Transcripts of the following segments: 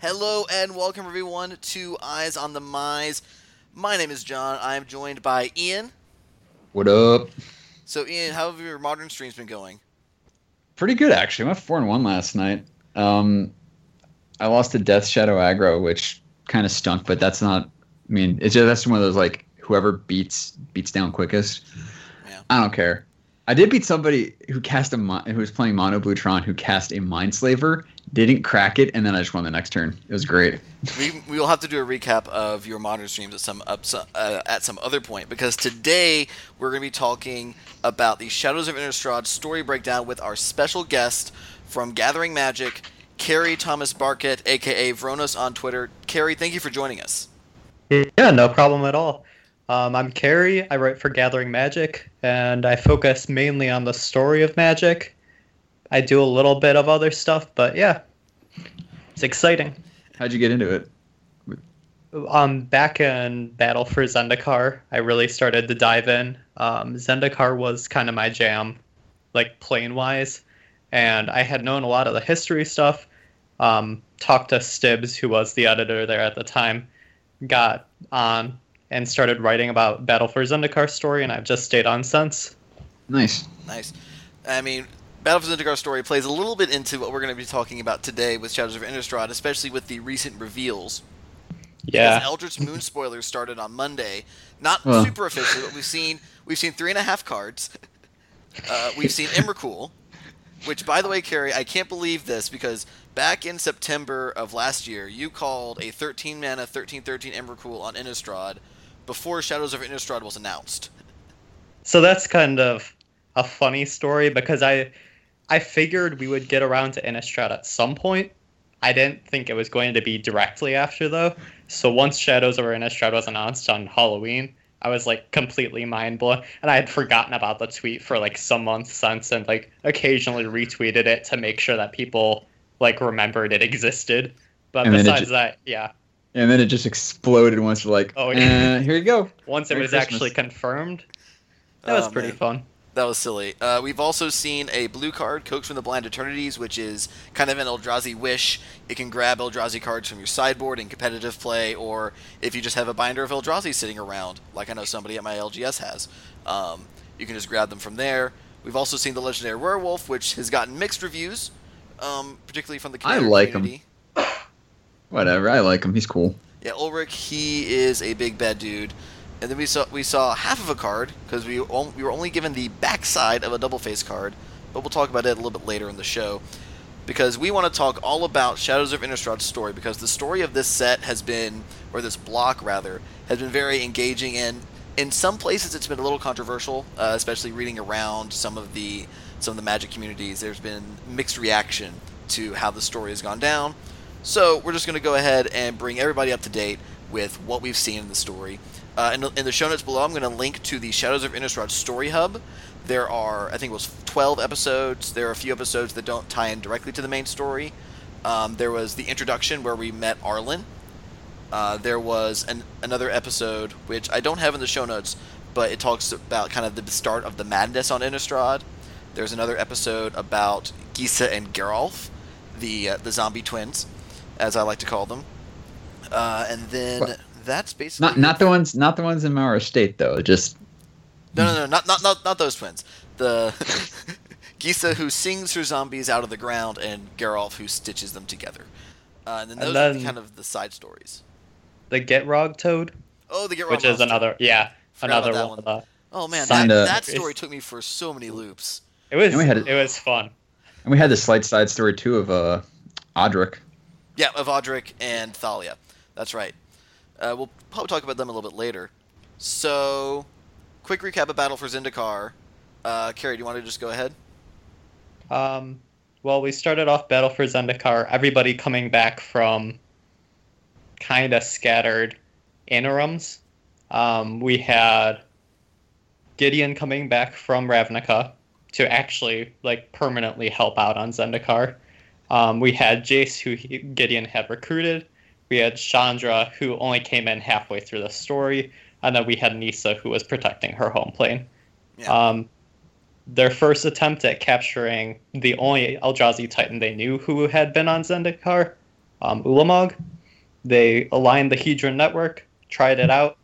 Hello and welcome everyone to Eyes on the Mize. My name is John. I am joined by Ian. What up? So Ian, how have your modern streams been going? Pretty good actually. I went four and one last night. Um, I lost to Death Shadow Aggro, which kind of stunk, but that's not. I mean, it's just that's one of those like whoever beats beats down quickest. Yeah. I don't care. I did beat somebody who cast a who was playing Mono Blutron who cast a Mindslaver, didn't crack it, and then I just won the next turn. It was great. We we will have to do a recap of your modern streams at some up uh, at some other point because today we're going to be talking about the Shadows of Innistrad story breakdown with our special guest from Gathering Magic, Carrie Thomas Barkett, aka Vronos on Twitter. Carrie, thank you for joining us. Yeah, no problem at all. Um, I'm Carrie. I write for Gathering Magic, and I focus mainly on the story of Magic. I do a little bit of other stuff, but yeah, it's exciting. How'd you get into it? Um, back in Battle for Zendikar, I really started to dive in. Um, Zendikar was kind of my jam, like plane wise, and I had known a lot of the history stuff. Um, talked to Stibbs, who was the editor there at the time, got on and started writing about Battle for Zendikar story, and I've just stayed on since. Nice. Nice. I mean, Battle for Zendikar story plays a little bit into what we're going to be talking about today with Shadows of Innistrad, especially with the recent reveals. Yeah. Because Eldritch Moon spoilers started on Monday. Not Well. super officially, but we've seen we've seen three and a half cards. Uh, we've seen Emrakul, which, by the way, Carrie, I can't believe this because back in September of last year, you called a 13 mana 13 13 Emrakul on Innistrad before Shadows of Innistrad was announced. So that's kind of a funny story because I I figured we would get around to Innistrad at some point. I didn't think it was going to be directly after though. So once Shadows of Innistrad was announced on Halloween, I was like completely mind blown, and I had forgotten about the tweet for like some months since, and like occasionally retweeted it to make sure that people like remembered it existed. But And then it besides ju- that, yeah, And then it just exploded once. We're like, Oh, oh yeah. yeah, here you go. once it Merry was Christmas. actually confirmed, that was Oh, pretty man. fun. That was silly. Uh, we've also seen a blue card, Coax from the Blind Eternities, which is kind of an Eldrazi wish. It can grab Eldrazi cards from your sideboard in competitive play, or if you just have a binder of Eldrazi sitting around, like I know somebody at my LGS has, um, you can just grab them from there. We've also seen the Legendary Werewolf, which has gotten mixed reviews, um, particularly from the community. I like him. Whatever. I like him. He's cool. Yeah, Ulrich, he is a big bad dude. And then we saw we saw half of a card because we we were only given the backside of a double face card, but we'll talk about it a little bit later in the show because we want to talk all about Shadows of Innistrad's story because the story of this set has been or this block rather has been very engaging and in some places it's been a little controversial, uh, especially reading around some of the some of the Magic communities. There's been mixed reaction to how the story has gone down. So we're just going to go ahead and bring everybody up to date with what we've seen in the story. Uh, in, the, in the show notes below, I'm going to link to the Shadows of Innistrad Story Hub. There are, I think it was 12 episodes. There are a few episodes that don't tie in directly to the main story. Um, there was the introduction where we met Arlinn. Uh, there was an, another episode, which I don't have in the show notes, but it talks about kind of the start of the madness on Innistrad. There's another episode about Gisa and Geralf, the uh, the zombie twins, as I like to call them. Uh, and then What? that's basically Not not the ones not the ones in Mauer State though. Just no, no, no, not not not, not those twins. The Gisa who sings her zombies out of the ground, and Geralf who stitches them together. Uh, and then And those are the, kind of the side stories. The Gitrog Toad. Oh, the Geralf which is monster. another yeah Forgot another one. one. Oh man, that, Signed a- that story took me for so many loops. it was And we had it- it was fun. and we had the slight side story too of uh Odric. Yeah, of and Thalia. That's right. Uh, we'll probably talk about them a little bit later. So, quick recap of Battle for Zendikar. Uh, Carrie, do you want to just go ahead? Um, well, we started off Battle for Zendikar. Everybody coming back from kind of scattered interims. Um, we had Gideon coming back from Ravnica to actually like permanently help out on Zendikar. Um, we had Jace, who he, Gideon had recruited. We had Chandra, who only came in halfway through the story, and then we had Nissa, who was protecting her home plane. Yeah. Um, their first attempt at capturing the only Eldrazi Titan they knew who had been on Zendikar um, Ulamog. They aligned the Hedron network, tried it out.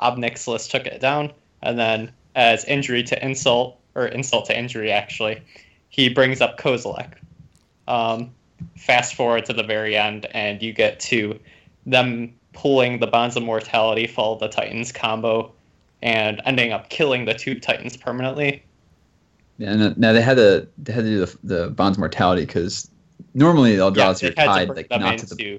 Ob Nixilis took it down, and then as injury to insult, or insult to injury actually, he brings up Kozilek. Um, fast forward to the very end, and you get to them pulling the Bonds of Mortality, follow the Titans combo, and ending up killing the two Titans permanently. Yeah, and uh, now they had to they had to do the, the bonds of mortality because normally the Eldrazi they are had to tied bring like them not to the into- yeah,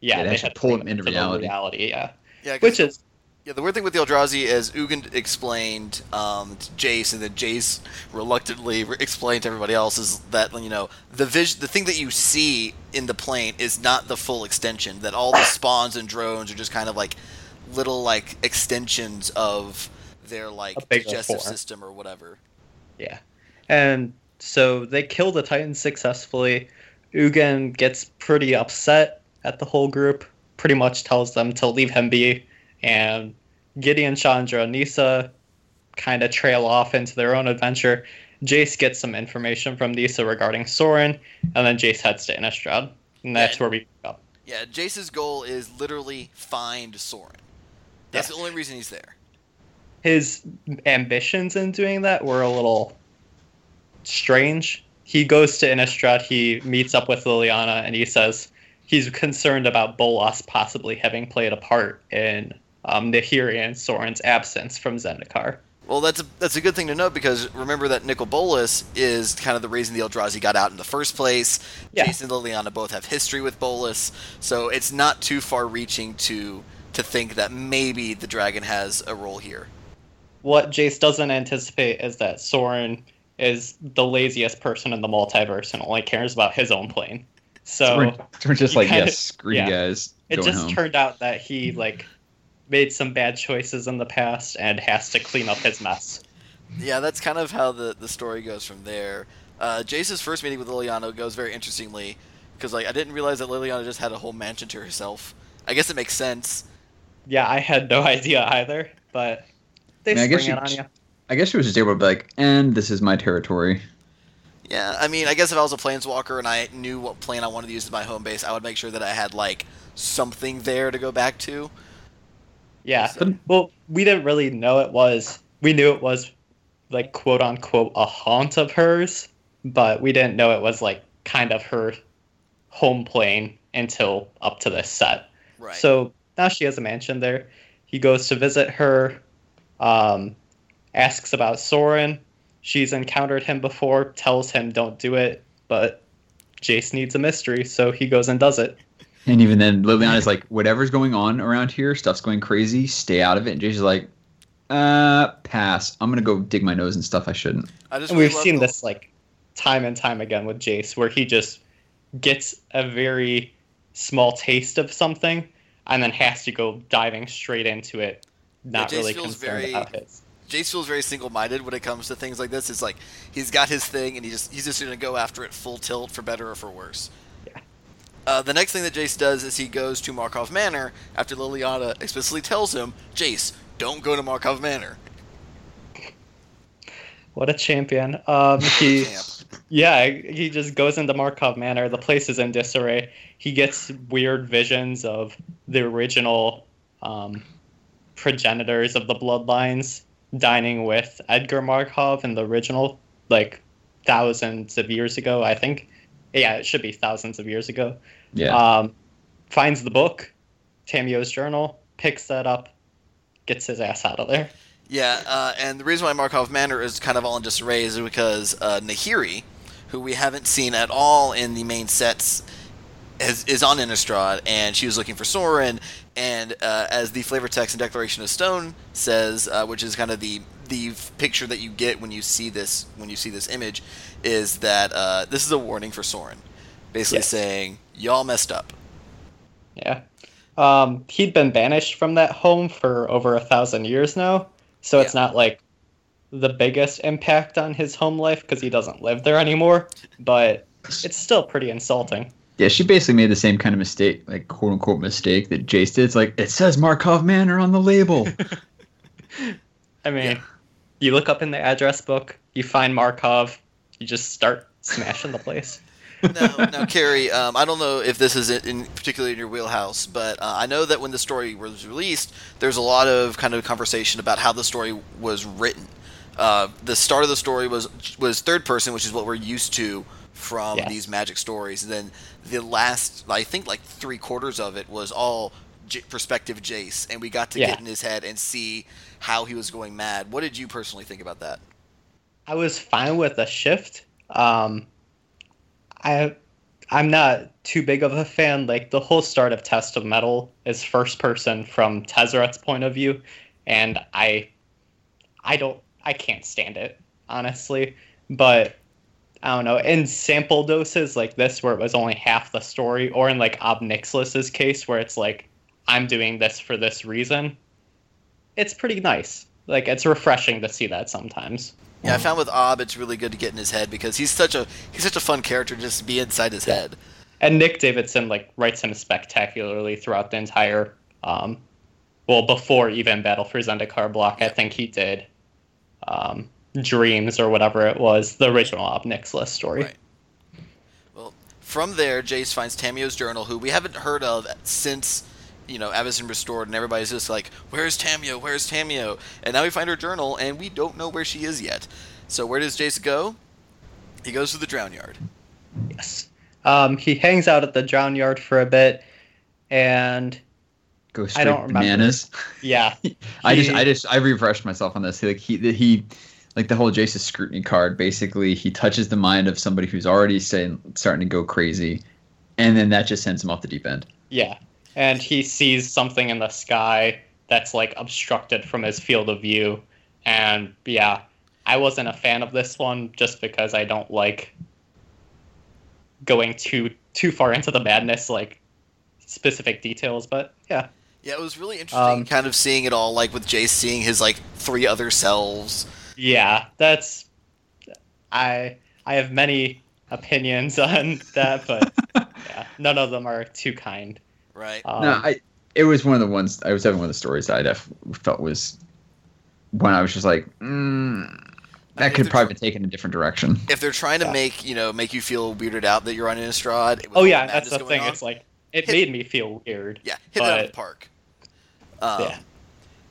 Yeah, they they actually had to pull them into the reality. reality, yeah, Yeah, 'cause- which is Yeah, the weird thing with the Eldrazi is Ugin explained um, to Jace, and then Jace reluctantly re- explained to everybody else is that you know the vis- the thing that you see in the plane is not the full extension. That all the spawns and drones are just kind of like little like extensions of their like digestive system or whatever. Yeah. And so they kill the Titan successfully. Ugin gets pretty upset at the whole group, pretty much tells them to leave him be, and Gideon, Chandra, Nissa kind of trail off into their own adventure. Jace gets some information from Nissa regarding Sorin, and then Jace heads to Innistrad. And that's Yeah. where we pick up. Yeah, Jace's goal is literally find Sorin. That's Yeah. the only reason he's there. his ambitions in doing that were a little strange. He goes to Innistrad, he meets up with Liliana, and he says he's concerned about Bolas possibly having played a part in um, Nahiri and Sorin's absence from Zendikar. Well, that's a, that's a good thing to note because remember that Nicol Bolas is kind of the reason the Eldrazi got out in the first place. Yeah. Jason and Liliana both have history with Bolas, so it's not too far reaching to to think that maybe the dragon has a role here. What Jace doesn't anticipate is that Sorin is the laziest person in the multiverse and only cares about his own plane. So we're, we're just like kinda- yes, screw yeah. you guys. it just home. turned out that he like made some bad choices in the past and has to clean up his mess. Yeah, that's kind of how the, the story goes from there. Uh, Jace's first meeting with Liliana goes very interestingly because like I didn't realize that Liliana just had a whole mansion to herself. I guess it makes sense. Yeah, I had no idea either, but they I mean, I guess spring it you- on you. I guess she was just able to be like, and this is my territory. Yeah, I mean, I guess if I was a planeswalker and I knew what plane I wanted to use as my home base, I would make sure that I had like something there to go back to. Yeah. Well, we didn't really know it was. We knew it was like quote unquote a haunt of hers, but we didn't know it was like kind of her home plane until up to this set. Right. So now she has a mansion there. He goes to visit her, um, asks about Sorin. She's encountered him before, tells him don't do it, but Jace needs a mystery, so he goes and does it. And even then, Liliana's like, whatever's going on around here, stuff's going crazy, stay out of it. And Jason's like, uh, pass. I'm gonna go dig my nose and stuff I shouldn't. I just And really we've seen the- this like time and time again with Jace, where he just gets a very small taste of something and then has to go diving straight into it, not Jace really feels concerned very- about his. Jace feels very single-minded when it comes to things like this. It's like he's got his thing, and he just he's just gonna go after it full tilt for better or for worse. Uh, the next thing that Jace does is he goes to Markov Manor after Liliana explicitly tells him, "Jace, don't go to Markov Manor." What a champion! Um, he, Champ. yeah, he just goes into Markov Manor. The place is in disarray. He gets weird visions of the original um, progenitors of the bloodlines dining with Edgar Markov in the original, like thousands of years ago. I think, yeah, it should be thousands of years ago. Yeah. Um, finds the book, Tamiyo's journal, picks that up, gets his ass out of there. Yeah, uh, and the reason why Markov Manor is kind of all in disarray is because uh, Nahiri, who we haven't seen at all in the main sets, is, is on Innistrad, and she was looking for Sorin. And uh, as the flavor text in Declaration of Stone says, uh, which is kind of the the picture that you get when you see this when you see this image, is that uh, this is a warning for Sorin, basically Yes. saying y'all messed up. Yeah. Um, he'd been banished from that home for over a thousand years now, so it's not like the biggest impact on his home life because he doesn't live there anymore, but it's still pretty insulting. Yeah, she basically made the same kind of mistake, like quote unquote mistake that Jace did. It's like it says Markov Manor on the label. I mean, Yeah. You look up in the address book, you find Markov, you just start smashing the place. now, now, Carrie, um, I don't know if this is in, in particularly in your wheelhouse, but uh, I know that when the story was released, there's a lot of kind of conversation about how the story was written. Uh, the start of the story was was third person, which is what we're used to from Yes. these magic stories. And then the last, I think, like three quarters of it was all J- perspective Jace, and we got to Yeah. get in his head and see how he was going mad. What did you personally think about that? I was fine with the shift. Um, I I'm not too big of a fan. Like the whole start of Test of Metal is first person from Tezzeret's point of view, and I I don't I can't stand it honestly. But I don't know. In sample doses like this, where it was only half the story, or in like Ob Nixilis's case, where it's like I'm doing this for this reason, it's pretty nice. Like it's refreshing to see that sometimes. Yeah, I found with Ob, it's really good to get in his head because he's such a he's such a fun character just to be inside his Yeah. head. and Nick Davidson like writes him spectacularly throughout the entire um well before even Battle for Zendikar block I think he did um Dreams or whatever it was the original Ob list story Right. Well, from there, Jace finds Tamiyo's journal, who we haven't heard of since you know Avacyn restored, and everybody's just like, "Where's Tamiyo? Where's Tamiyo?" And now we find her journal, and we don't know where she is yet. So where does Jace go? He goes to the Drown Yard. yes um he hangs out at the drown yard for a bit and Go I don't remember. bananas. yeah I just, I just, I refreshed myself on this. He, Like he, he, like the whole Jace's scrutiny card. Basically, he touches the mind of somebody who's already saying, starting to go crazy, and then that just sends him off the deep end. yeah and he sees something in the sky that's like obstructed from his field of view. And yeah I wasn't a fan of this one just because I don't like going too too far into the madness like specific details but yeah. Yeah, it was really interesting, Um, kind of seeing it all, like with Jace seeing his like three other selves. yeah that's I I have many opinions on that but yeah none of them are too kind Right. um, no, I, it was one of the ones. I was having one of the stories that I def, felt was when I was just like, mm, I that could they're probably be taken a different direction. If they're trying to Yeah. make you know make you feel weirded out that you're on Innistrad. with oh yeah the that's the thing on, it's like it Hit- made me feel weird Yeah, hit it out of the park. Um, yeah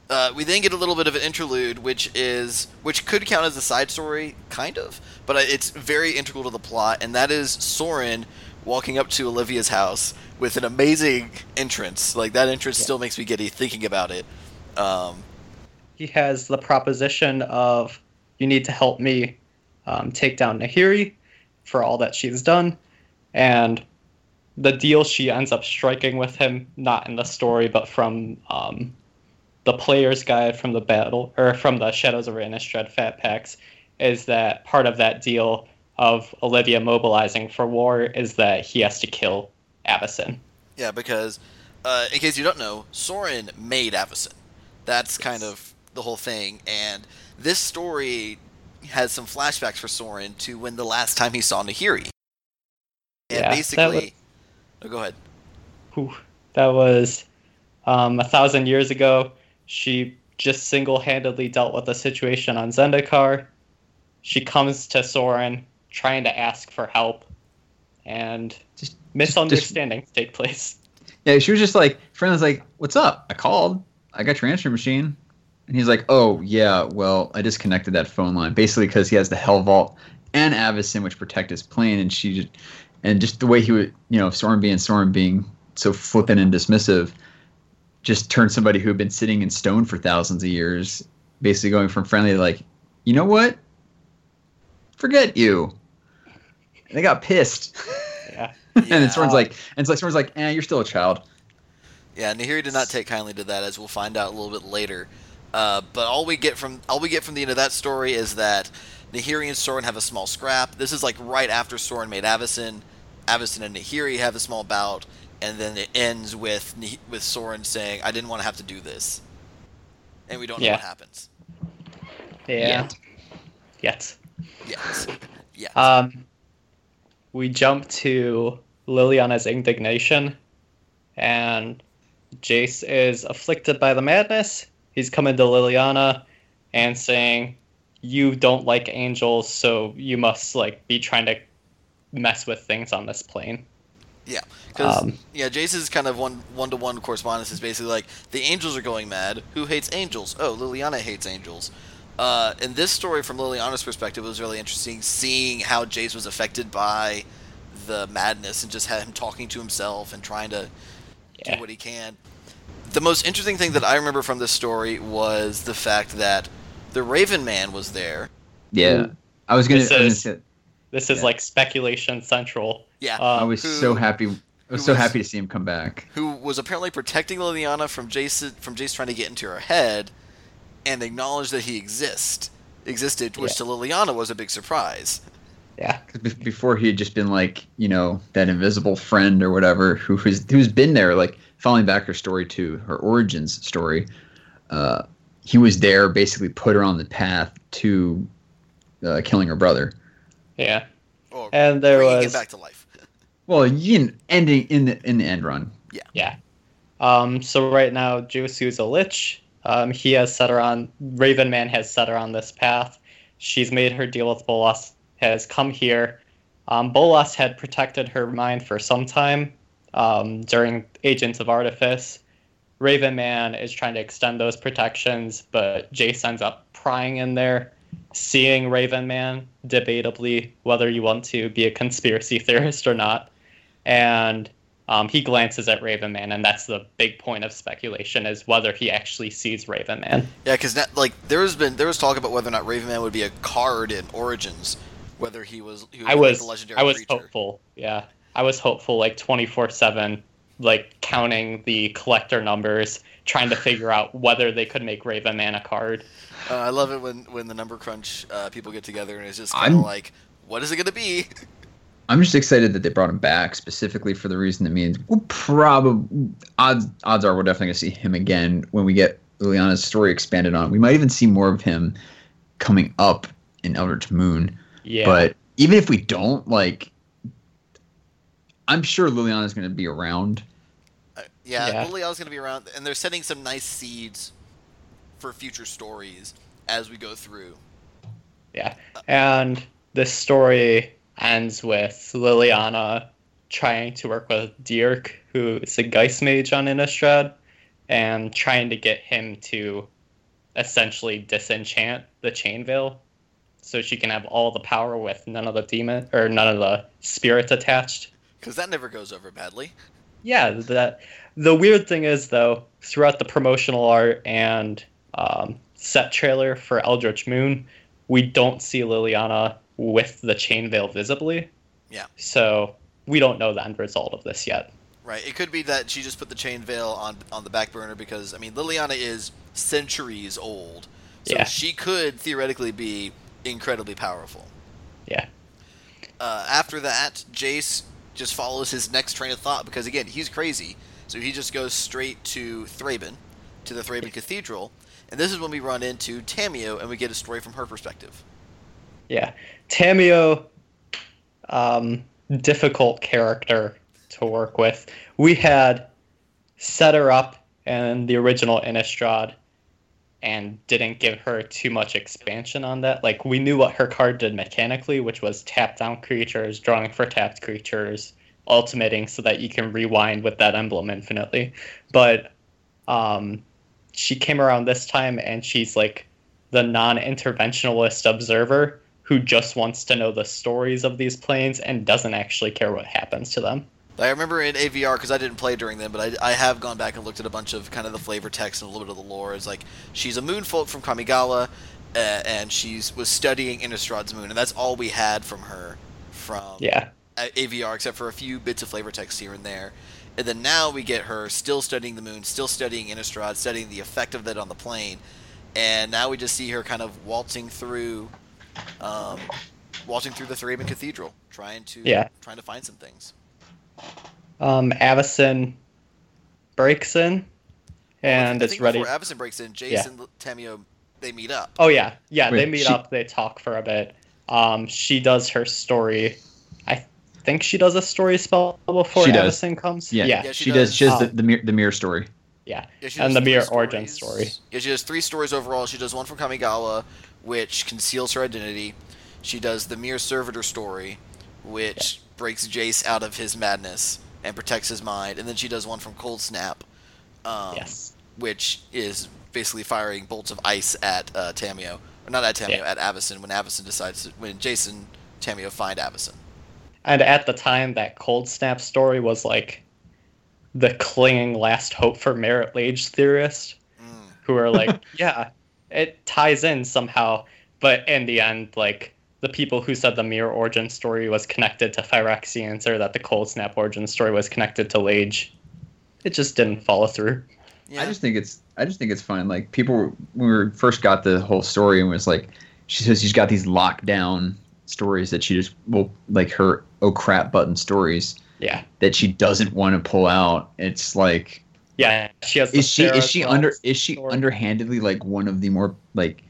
Uh, we then get a little bit of an interlude, which is which could count as a side story, kind of, but it's very integral to the plot, and that is Sorin walking up to Olivia's house with an amazing entrance. Like that entrance Yeah. still makes me giddy thinking about it. Um, he has the proposition of you need to help me um, take down Nahiri for all that she's done, and the deal she ends up striking with him, not in the story, but from um, the player's guide from the battle or from the Shadows of Innistrad Fat Packs, is that part of that deal of Olivia mobilizing for war is that he has to kill Avacyn. yeah, because uh, in case you don't know, Sorin made Avacyn. That's kind of the whole thing, and this story has some flashbacks for Sorin to when the last time he saw Nahiri. And Yeah, basically, was- oh, go ahead. Whew, that was um, a thousand years ago. She just single-handedly dealt with the situation on Zendikar. She comes to Sorin trying to ask for help, and Just- misunderstandings take place. Yeah, she was just like, friend was like, "What's up?" I called. I got your answering machine, and he's like, "Oh yeah, well, I disconnected that phone line basically because he has the Helvault and Avacyn, which protect his plane, and she just, and just the way he would, you know, Sorin being Sorin being so flippant and dismissive, just turned somebody who had been sitting in stone for thousands of years, basically going from friendly to like, you know what? Forget you. And they got pissed. Yeah, and then Yeah. Sorin's like, and it's like Sorin's like, eh, you're still a child. Yeah, Nahiri did not take kindly to that, as we'll find out a little bit later. Uh, but all we get from all we get from the end of that story is that Nahiri and Sorin have a small scrap. This is like right after Sorin made Avacyn. Avacyn and Nahiri have a small bout, and then it ends with with Sorin saying, "I didn't want to have to do this," and we don't know what happens. yeah, yet. Yes, yeah, Um, we jump to Liliana's indignation, and Jace is afflicted by the madness. He's coming to Liliana and saying, "You don't like angels, so you must like be trying to mess with things on this plane. Yeah, because Um, yeah, Jace's kind of one one to one correspondence is basically like the angels are going mad. Who hates angels? Oh, Liliana hates angels. Uh, in this story, from Liliana's perspective, it was really interesting seeing how Jace was affected by the madness and just had him talking to himself and trying to Yeah. do what he can. The most interesting thing that I remember from this story was the fact that the Raven Man was there. Yeah, I was gonna. This I gonna is- say, This is Yeah. like speculation central. Yeah, I Um, was who- so happy. I was so was- happy to see him come back. who was apparently protecting Liliana from Jace from Jace trying to get into her head, and acknowledge that he exist existed, which Yeah. to Liliana was a big surprise. yeah. 'Cause be- Before he had just been like, you know, that invisible friend or whatever who who's who's been there, like following back her story to her origins story. Uh, he was there, basically put her on the path to uh, killing her brother. Yeah. Or And there bringing was back to life. Well, in, ending in the in the end run. Yeah, yeah. Um, so right now, Josu's is a lich. Um, he has set her on. Raven Man has set her on this path. She's made her deal with Bolas. Has come here. Um, Bolas had protected her mind for some time um, during Agents of Artifice. Raven Man is trying to extend those protections, but Jace ends up prying in there, seeing Raven Man, debatably whether you want to be a conspiracy theorist or not, and um, he glances at Raven Man, and that's the big point of speculation is whether he actually sees Raven Man. Yeah, because like there has been there was talk about whether or not Raven Man would be a card in Origins, whether he was. He I be was the legendary I was creature. hopeful. Yeah, I was hopeful like twenty four seven, like counting the collector numbers, trying to figure out whether they could make Raven Man a card. Uh, I love it when when the number crunch uh, people get together and it's just kind of like, what is it gonna be? I'm just excited that they brought him back specifically for the reason that means we'll probably odds odds are we're definitely gonna see him again when we get Liliana's story expanded on. We might even see more of him coming up in Eldritch Moon. Yeah, But even if we don't, like I'm sure Liliana's gonna be around. Uh, yeah, Yeah. Liliana's gonna be around, and they're setting some nice seeds for future stories as we go through. yeah, and this story ends with Liliana trying to work with Dierk, who is a Geist mage on Innistrad, and trying to get him to essentially disenchant the chain veil so she can have all the power with none of the demon or none of the spirits attached. Because that never goes over badly. Yeah, that the weird thing is though, throughout the promotional art and um, set trailer for Eldritch Moon, we don't see Liliana with the chain veil visibly. Yeah. So we don't know the end result of this yet. Right. It could be that she just put the chain veil on on the back burner because I mean Liliana is centuries old, so Yeah. she could theoretically be incredibly powerful. Yeah. Uh, after that, Jace just follows his next train of thought because again he's crazy, so he just goes straight to Thraben, to the Thraben Cathedral, and this is when we run into Tamiyo and we get a story from her perspective. Yeah. Tamiyo, um, difficult character to work with. We had set her up in the original Innistrad and didn't give her too much expansion on that. Like, we knew what her card did mechanically, which was tap down creatures, drawing for tapped creatures, ultimating so that you can rewind with that emblem infinitely. But um, she came around this time and she's like the non interventionalist observer who just wants to know the stories of these planes and doesn't actually care what happens to them. I remember in AVR because I didn't play during them, but I, I have gone back and looked at a bunch of kind of the flavor text and a little bit of the lore. It's like she's a moonfolk from Kamigawa, uh, and she's was studying Innistrad's moon, and that's all we had from her from Yeah. AVR, except for a few bits of flavor text here and there. And then now we get her still studying the moon, still studying Innistrad, studying the effect of that on the plane, and now we just see her kind of waltzing through, um, waltzing through the Thraben Cathedral, trying to Yeah. trying to find some things. Um, Avacyn breaks in and I is think ready. Before Avacyn breaks in, Jason Yeah. and Tamiyo they meet up. Oh yeah, yeah. they meet she- up. They talk for a bit. Um, she does her story. I think she does a story spell before She does. Avacyn comes. Yeah, yeah, Yeah, she she, does. does. She does the, Um, the mirror the mirror story. yeah. Yeah, And the three mirror origin story. Yeah, she does three stories overall. She does one from Kamigawa, which conceals her identity. She does the Myr Servitor story, which breaks Jace out of his madness and protects his mind, and then she does one from Coldsnap, um, yes. which is basically firing bolts of ice at uh, Tamiyo, or not at Tamiyo, Yeah. at Avacyn when Avacyn decides to, when Jason Tamiyo find Avacyn. And at the time, that cold snap story was like the clinging last hope for merit age theorists Mm. who are like, yeah, it ties in somehow. But in the end, like the people who said the mirror origin story was connected to Phyrexians or that the cold snap origin story was connected to Lage, it just didn't follow through. Yeah. I just think it's I just think it's fun. Like people were- when we first got the whole story and was like, she says she's got these lockdown stories that she just will like her oh crap button stories Yeah. that she doesn't want to pull out. It's like Yeah. She has is she is she under is she story. underhandedly like one of the more like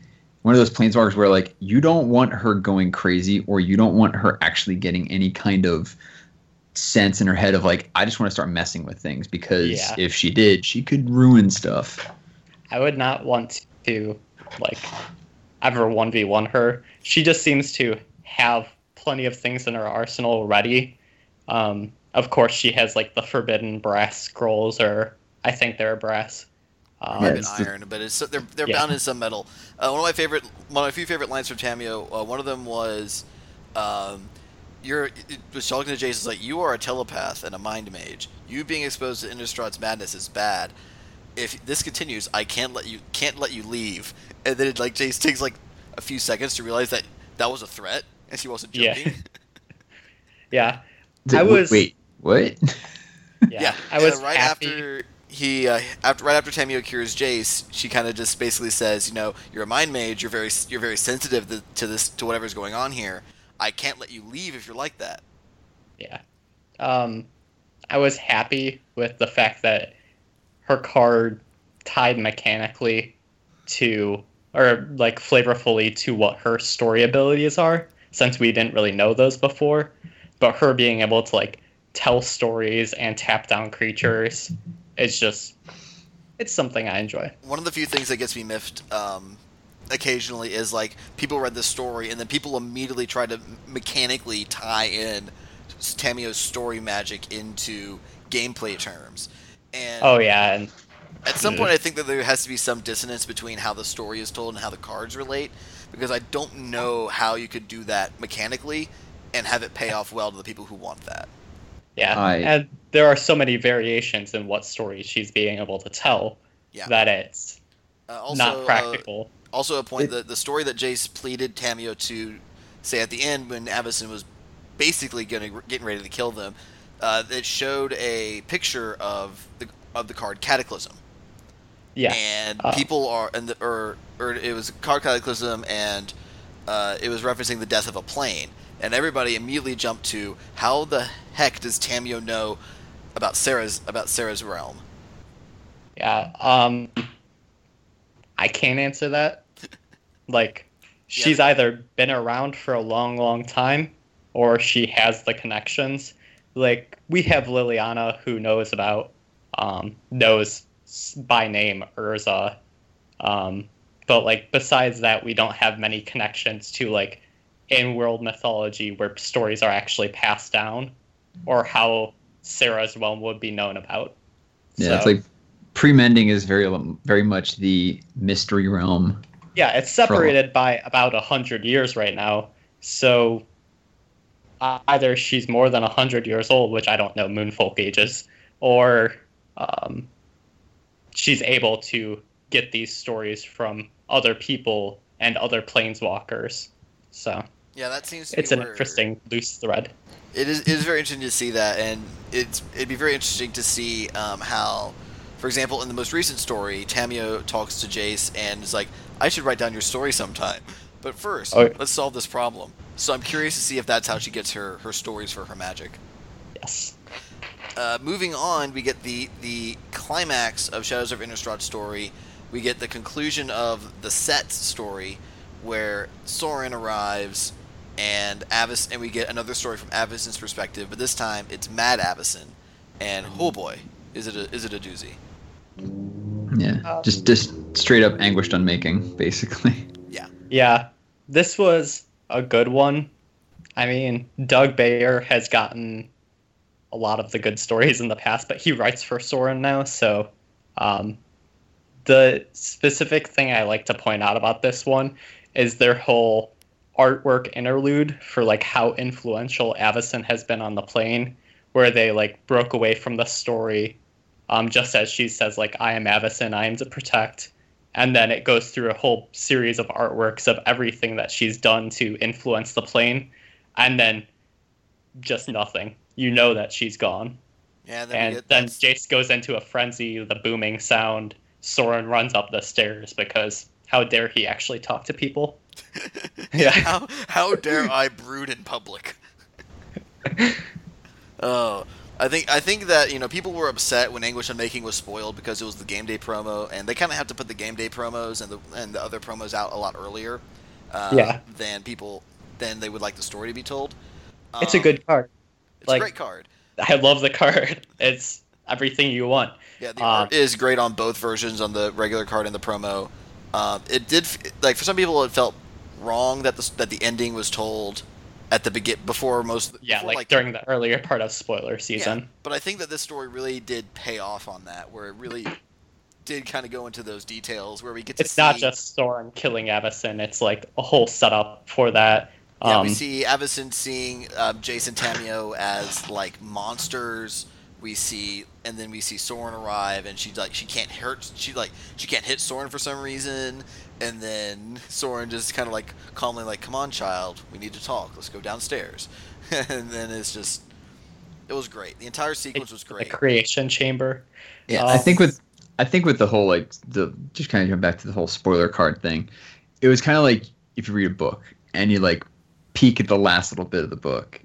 one of those planeswalkers where like you don't want her going crazy or you don't want her actually getting any kind of sense in her head of like I just want to start messing with things because Yeah. if she did she could ruin stuff. I would not want to like ever 1v1 her. She just seems to have plenty of things in her arsenal already. Um, of course, she has like the forbidden brass scrolls, or I think they're brass. Um, Might Yeah, it's iron, but it's they're they're Yeah. bound in some metal. Uh, one of my favorite, one of my few favorite lines from Tamiyo. Uh, one of them was, um, "You're." It was talking to Jason like, "You are a telepath and a mind mage. You being exposed to Innistrad's madness is bad. If this continues, I can't let you can't let you leave." And then it, like Jace takes like a few seconds to realize that that was a threat, and she wasn't joking. yeah, Is it- I was- wait what? yeah, I was and right happy. after he uh, after right after Tamiyo cures Jace, she kind of just basically says, you know, you're a mind mage. You're very you're very sensitive to, this to whatever's going on here. I can't let you leave if you're like that. Yeah. Um, I was happy with the fact that her card tied mechanically to, or like flavorfully to what her story abilities are, since we didn't really know those before. But her being able to like tell stories and tap down creatures is just, it's something I enjoy. One of the few things that gets me miffed um, occasionally is like people read the story and then people immediately try to mechanically tie in Tamiyo's story magic into gameplay terms. And Oh yeah, and At some point, I think that there has to be some dissonance between how the story is told and how the cards relate, because I don't know how you could do that mechanically and have it pay off well to the people who want that. Yeah, I- and there are so many variations in what stories she's being able to tell Yeah. that it's Uh, also, not uh, practical. also, a point It- that the story that Jace pleaded Tamiyo to say at the end when Avacyn was basically going getting ready to kill them, uh, it showed a picture of the of the card Cataclysm. yeah. and Uh, people are and the, or or it was card cataclysm and uh, it was referencing the death of a plane and everybody immediately jumped to how the heck does Tamiyo know about Serra's about Serra's realm Yeah. Um I can't answer that. Like she's either been around for a long, long time or she has the connections. Like we have Liliana who knows about um knows by name Urza. Um but like besides that we don't have many connections to like in world mythology where stories are actually passed down or how Serra's realm would be known about. Yeah, it's like pre-mending is very very much the mystery realm. Yeah, it's separated by about a hundred years right now. So either she's more than a hundred years old, which I don't know moonfolk ages, or um, she's able to get these stories from other people and other planeswalkers. So yeah that seems to it's be an where- interesting loose thread. it is, it is very interesting to see that and it's it'd be very interesting to see um, how for example in the most recent story Tamiyo talks to Jace and is like I should write down your story sometime but first Oh. let's solve this problem so I'm curious to see if that's how she gets her her stories for her magic Yes. uh, moving on, we get the the climax of Shadows of Innistrad story. We get the conclusion of the set story, where Sorin arrives, and Avis, and we get another story from Avacyn's perspective. But this time, it's Mad Avacyn, and oh boy, is it a is it a doozy? Yeah, Uh, just just straight up Anguished Unmaking, basically. Yeah. Yeah, this was a good one. I mean, Doug Beyer has gotten a lot of the good stories in the past, but he writes for Sorin now. So, um, the specific thing I like to point out about this one is their whole artwork interlude for like how influential Avacyn has been on the plane, where they like broke away from the story, um, just as she says like I am Avacyn, I am to protect, and then it goes through a whole series of artworks of everything that she's done to influence the plane, and then just nothing. You know that she's gone. Yeah, And get- then Jace goes into a frenzy, the booming sound. Sorin runs up the stairs because how dare he actually talk to people? Yeah. how how dare I brood in public? oh, I think I think that you know people were upset when Anguished Unmaking was spoiled because it was the game day promo, and they kind of have to put the game day promos and the and the other promos out a lot earlier. Uh, Yeah. Than people than they would like the story to be told. It's a Um, good card. It's like- a great card. I love the card. It's everything you want. Yeah, the Um, art is great on both versions, on the regular card and the promo. Um, it did like for some people it felt wrong that the that the ending was told at the begin before most. Yeah, before, like, during the earlier part of spoiler season. Yeah, but I think that this story really did pay off on that, where it really did kind of go into those details where we get to It's see. not just Sorin killing Avacyn, it's like a whole setup for that. Yeah, Um, we see Avacyn seeing um, Jason Tamiyo as like monsters. We see, and then we see Sorin arrive, and she's like, she can't hurt. She like, she can't hit Sorin for some reason. And then Sorin just kind of like calmly like, "Come on, child, we need to talk. Let's go downstairs." and then it's just, it was great. The entire sequence was great. the creation chamber. Yeah, Um, I think with I think with the whole like the just kind of going back to the whole spoiler card thing, it was kind of like if you read a book and you like peek at the last little bit of the book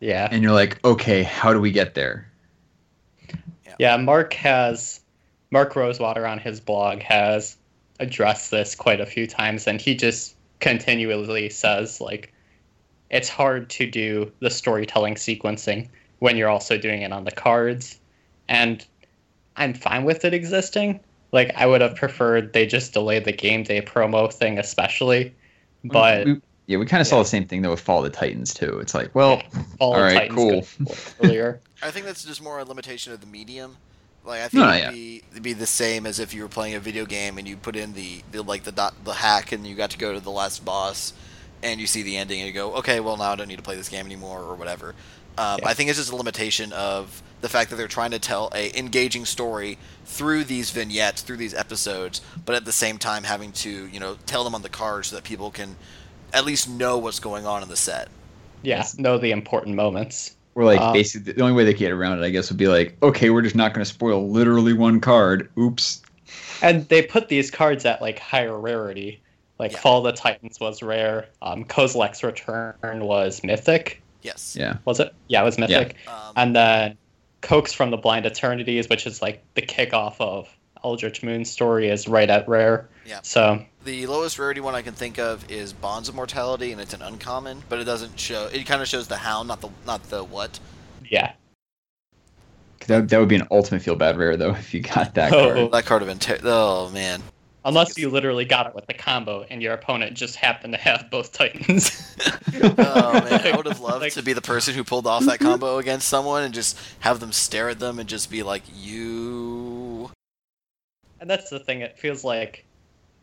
Yeah. and you're like, okay, how do we get there? Yeah, Mark has Mark Rosewater on his blog has addressed this quite a few times and he just continually says like it's hard to do the storytelling sequencing when you're also doing it on the cards and I'm fine with it existing. Like I would have preferred they just delayed the game day promo thing especially. But We- yeah, we kind of saw the same thing though with Fall of the Titans too. It's like, well, all all right, Titans cool. earlier. I think that's just more a limitation of the medium. Like I think No, it'd, yeah. be, it'd be the same as if you were playing a video game and you put in the, the like the dot the hack and you got to go to the last boss and you see the ending and you go, okay, well now I don't need to play this game anymore or whatever. Um, Yeah. I think it's just a limitation of the fact that they're trying to tell a engaging story through these vignettes, through these episodes, but at the same time having to you know tell them on the card so that people can at least know what's going on in the set. Yeah, know the important moments. We're like Uh, basically the only way they could get around it, I guess, would be like, okay, we're just not going to spoil literally one card. Oops. And they put these cards at like higher rarity. Like Yeah. Fall of the Titans was rare. Um, Kozilek's Return was mythic. Yes. Yeah. Was it? Yeah, it was mythic. Um, And then Coax from the Blind Eternities, which is like the kickoff of Eldritch Moon's story, is right at rare. Yeah. So The lowest rarity one I can think of is Bonds of Mortality, and it's an uncommon, but it doesn't show. It kind of shows the how, not the not the what. yeah. That, that would be an ultimate feel bad rare though if you got that Oh. card. That card have been. Ter- oh man. Unless you literally got it with the combo and your opponent just happened to have both Titans. Oh man, I would have loved Like- to be the person who pulled off that mm-hmm. combo against someone and just have them stare at them and just be like, "You." And that's the thing. It feels like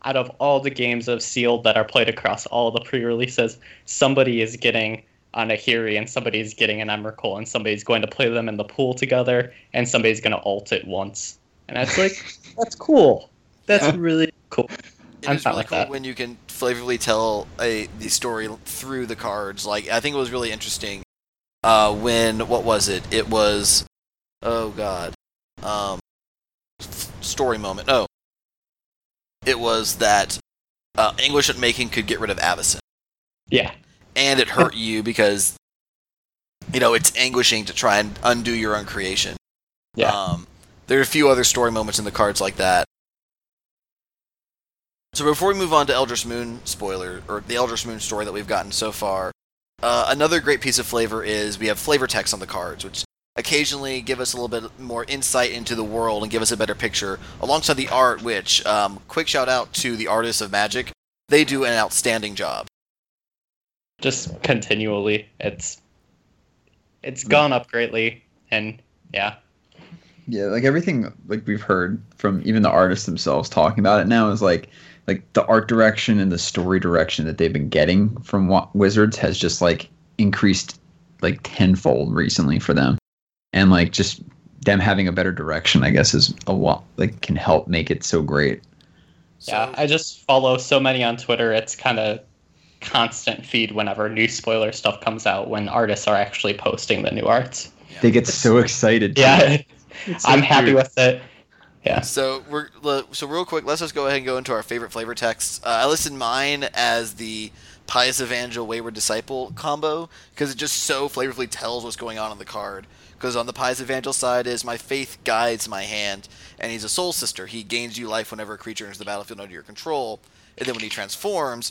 out of all the games of Sealed that are played across all the pre-releases, somebody is getting an Ahiri and somebody's getting an Emrakul and somebody's going to play them in the pool together and somebody's going to ult it once. And that's like, that's cool. That's really cool. It I'm is really with cool that. when you can flavorfully tell a the story through the cards. Like I think it was really interesting uh, when what was it? It was oh god, um, f- story moment. Oh, it was that uh, Anguished Unmaking could get rid of Avacyn, Yeah. and it hurt you because you know it's anguishing to try and undo your own creation. Yeah. Um, there are a few other story moments in the cards like that. So before we move on to Eldritch Moon spoiler or the Eldritch Moon story that we've gotten so far, uh, another great piece of flavor is we have flavor text on the cards, which occasionally give us a little bit more insight into the world and give us a better picture, alongside the art. Which um, quick shout out to the artists of Magic, they do an outstanding job. just continually. It's it's gone up greatly, and yeah, Yeah, like everything like we've heard from even the artists themselves talking about it now is like like the art direction and the story direction that they've been getting from Wizards has just like increased like tenfold recently for them, and like just them having a better direction, I guess, is a lot like can help make it so great. yeah. So- I just follow so many on Twitter. It's kind of constant feed whenever new spoiler stuff comes out when artists are actually posting the new arts. They get so excited. Yeah, It's so I'm happy with it. Yeah. So we're so real quick. Let's just go ahead and go into our favorite flavor texts. Uh, I listed mine as the pious evangel wayward disciple combo because it just so flavorfully tells what's going on on the card. Because on the pious evangel side is my faith guides my hand, and he's a soul sister. He gains you life whenever a creature enters the battlefield under your control, and then when he transforms.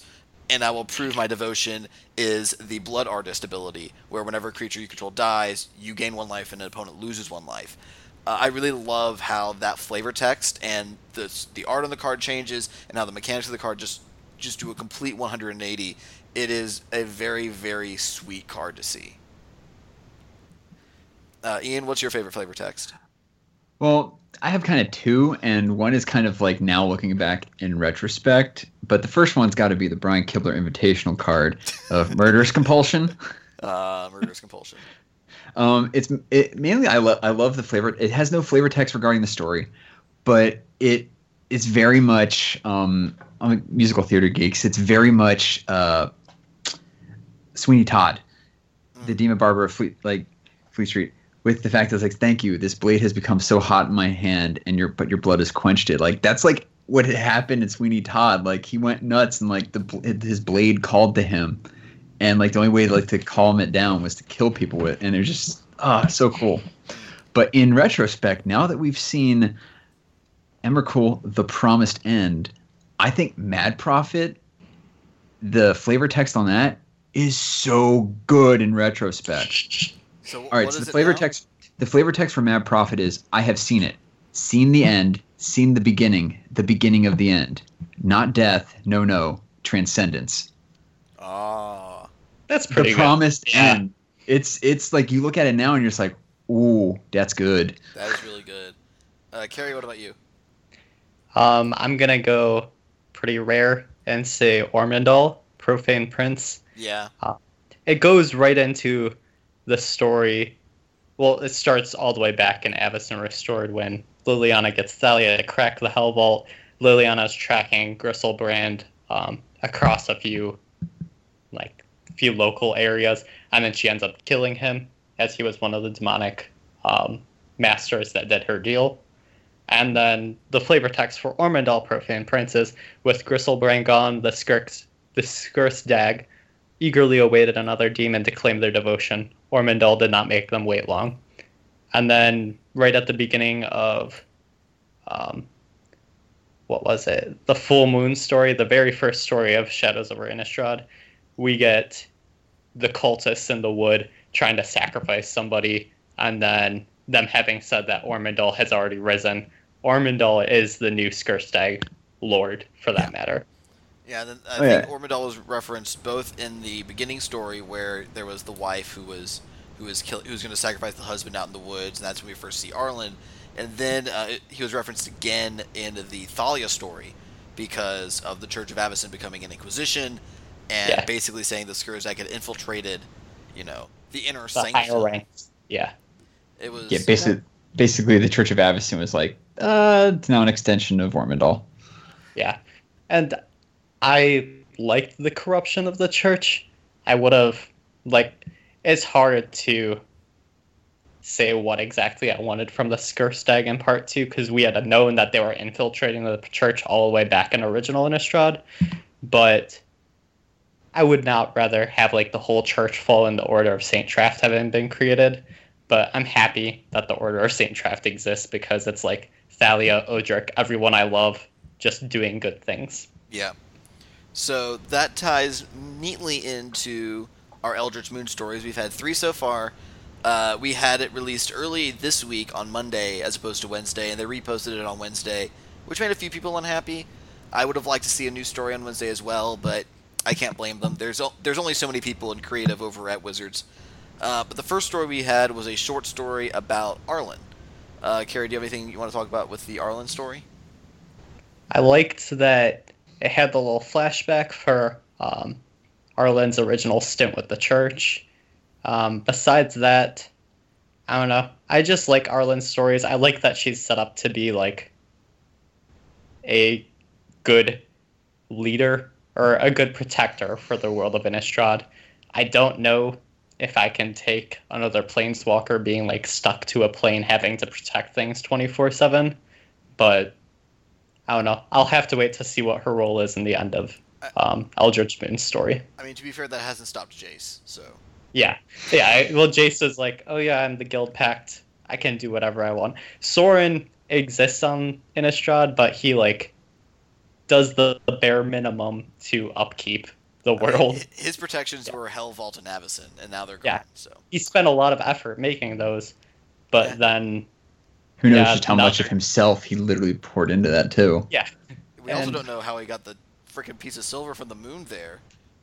And I will prove my devotion is the blood artist ability, where whenever a creature you control dies, you gain one life and an opponent loses one life. Uh, I really love how that flavor text and the the art on the card changes, and how the mechanics of the card just just do a complete 180. It is a very very sweet card to see. Uh, Ian, what's your favorite flavor text? Well, I have kind of two, and one is kind of like now looking back in retrospect. But the first one's got to be the Brian Kibler Invitational card of Murderous Compulsion. Uh, Murderous Compulsion. Um, it's it, mainly I love I love the flavor. It has no flavor text regarding the story, but it is very much um, I'm a musical theater geeks. It's very much uh, Sweeney Todd, the Demon Barber of Fleet like Fleet Street, with the fact that it's like thank you. This blade has become so hot in my hand, and your but your blood has quenched it. Like that's like what had happened in Sweeney Todd. Like he went nuts, and like the his blade called to him and like the only way like to calm it down was to kill people with and it was just ah so cool but in retrospect now that we've seen Emrakul the promised end i think mad prophet the flavor text on that is so good in retrospect So all right what so is the flavor now? text the flavor text for mad prophet is i have seen it seen the end seen the beginning the beginning of the end not death no no transcendence Ah, That's pretty the good. promised Yeah. end. It's it's like you look at it now and you're just like, ooh, that's good. that is really good. Uh, Carrie, what about you? Um, I'm gonna go pretty rare and say Ormendahl, Profane Prince. Yeah. It goes right into the story. Well, it starts all the way back in Avacyn Restored when Liliana gets Thalia to crack the Helvault. Liliana's tracking Griselbrand um, across a few, like, few local areas, and then she ends up killing him as he was one of the demonic um, masters that did her deal. And then the flavor text for Ormendahl Profane Princes with Griselbrand gone, the Skirks, the Skirsdag eagerly awaited another demon to claim their devotion. Ormendahl did not make them wait long. And then, right at the beginning of, um, what was it? The full moon story, the very first story of Shadows over Innistrad, we get the cultists in the wood trying to sacrifice somebody, and then them having said that Ormendahl has already risen. Ormendahl is the new Skirsdag lord, for that matter. Yeah, then I Oh, think yeah. Ormendahl was referenced both in the beginning story where there was the wife who was who was kill, who was going to sacrifice the husband out in the woods, and that's when we first see Arlinn. And then uh, it- he was referenced again in the Thalia story because of the Church of Avacyn becoming an Inquisition, and Yeah. basically saying the Skirsdag had infiltrated, you know, the inner The sanctum. higher ranks. Yeah. It was Yeah, basically, basically the Church of Avacyn was like, uh, it's now an extension of Ormendahl. Yeah. And I liked the corruption of the church. I would have like it's hard to say what exactly I wanted from the Skirsdag in part two because we had known that they were infiltrating the church all the way back in original Innistrad, but I would not rather have like the whole church fall in the Order of Saint Traft having been created. But I'm happy that the Order of Saint Traft exists because it's like Thalia, Odric, everyone I love, just doing good things. Yeah. So that ties neatly into our Eldritch Moon stories. We've had three so far. Uh, we had it released early this week on Monday as opposed to Wednesday, and they reposted it on Wednesday, which made a few people unhappy. I would have liked to see a new story on Wednesday as well, but I can't blame them. There's o- there's only so many people in creative over at Wizards. Uh, but the first story we had was a short story about Arlinn. Uh, Carrie, do you have anything you want to talk about with the Arlinn story? I liked that it had the little flashback for um, Arlinn's original stint with the church. Um, besides that, I don't know. I just like Arlinn's stories. I like that she's set up to be like a good leader or a good protector for the world of Innistrad. I don't know if I can take another planeswalker being like stuck to a plane having to protect things 24/7, but I don't know. I'll have to wait to see what her role is in the end of um, Eldritch Moon's story. I mean, to be fair, that hasn't stopped Jace. So Yeah, yeah. I, well, Jace is like, oh yeah, I'm the Guildpact. I can do whatever I want. Sorin exists on Innistrad, but he like does the, the bare minimum to upkeep the I mean, world. his protections were Helvault and Avacyn, and now they're gone. Yeah. So He spent a lot of effort making those, but Yeah. then Who knows Yeah, just how much no. of himself he literally poured into that too. Yeah. We also don't know how he got the freaking piece of silver from the moon there.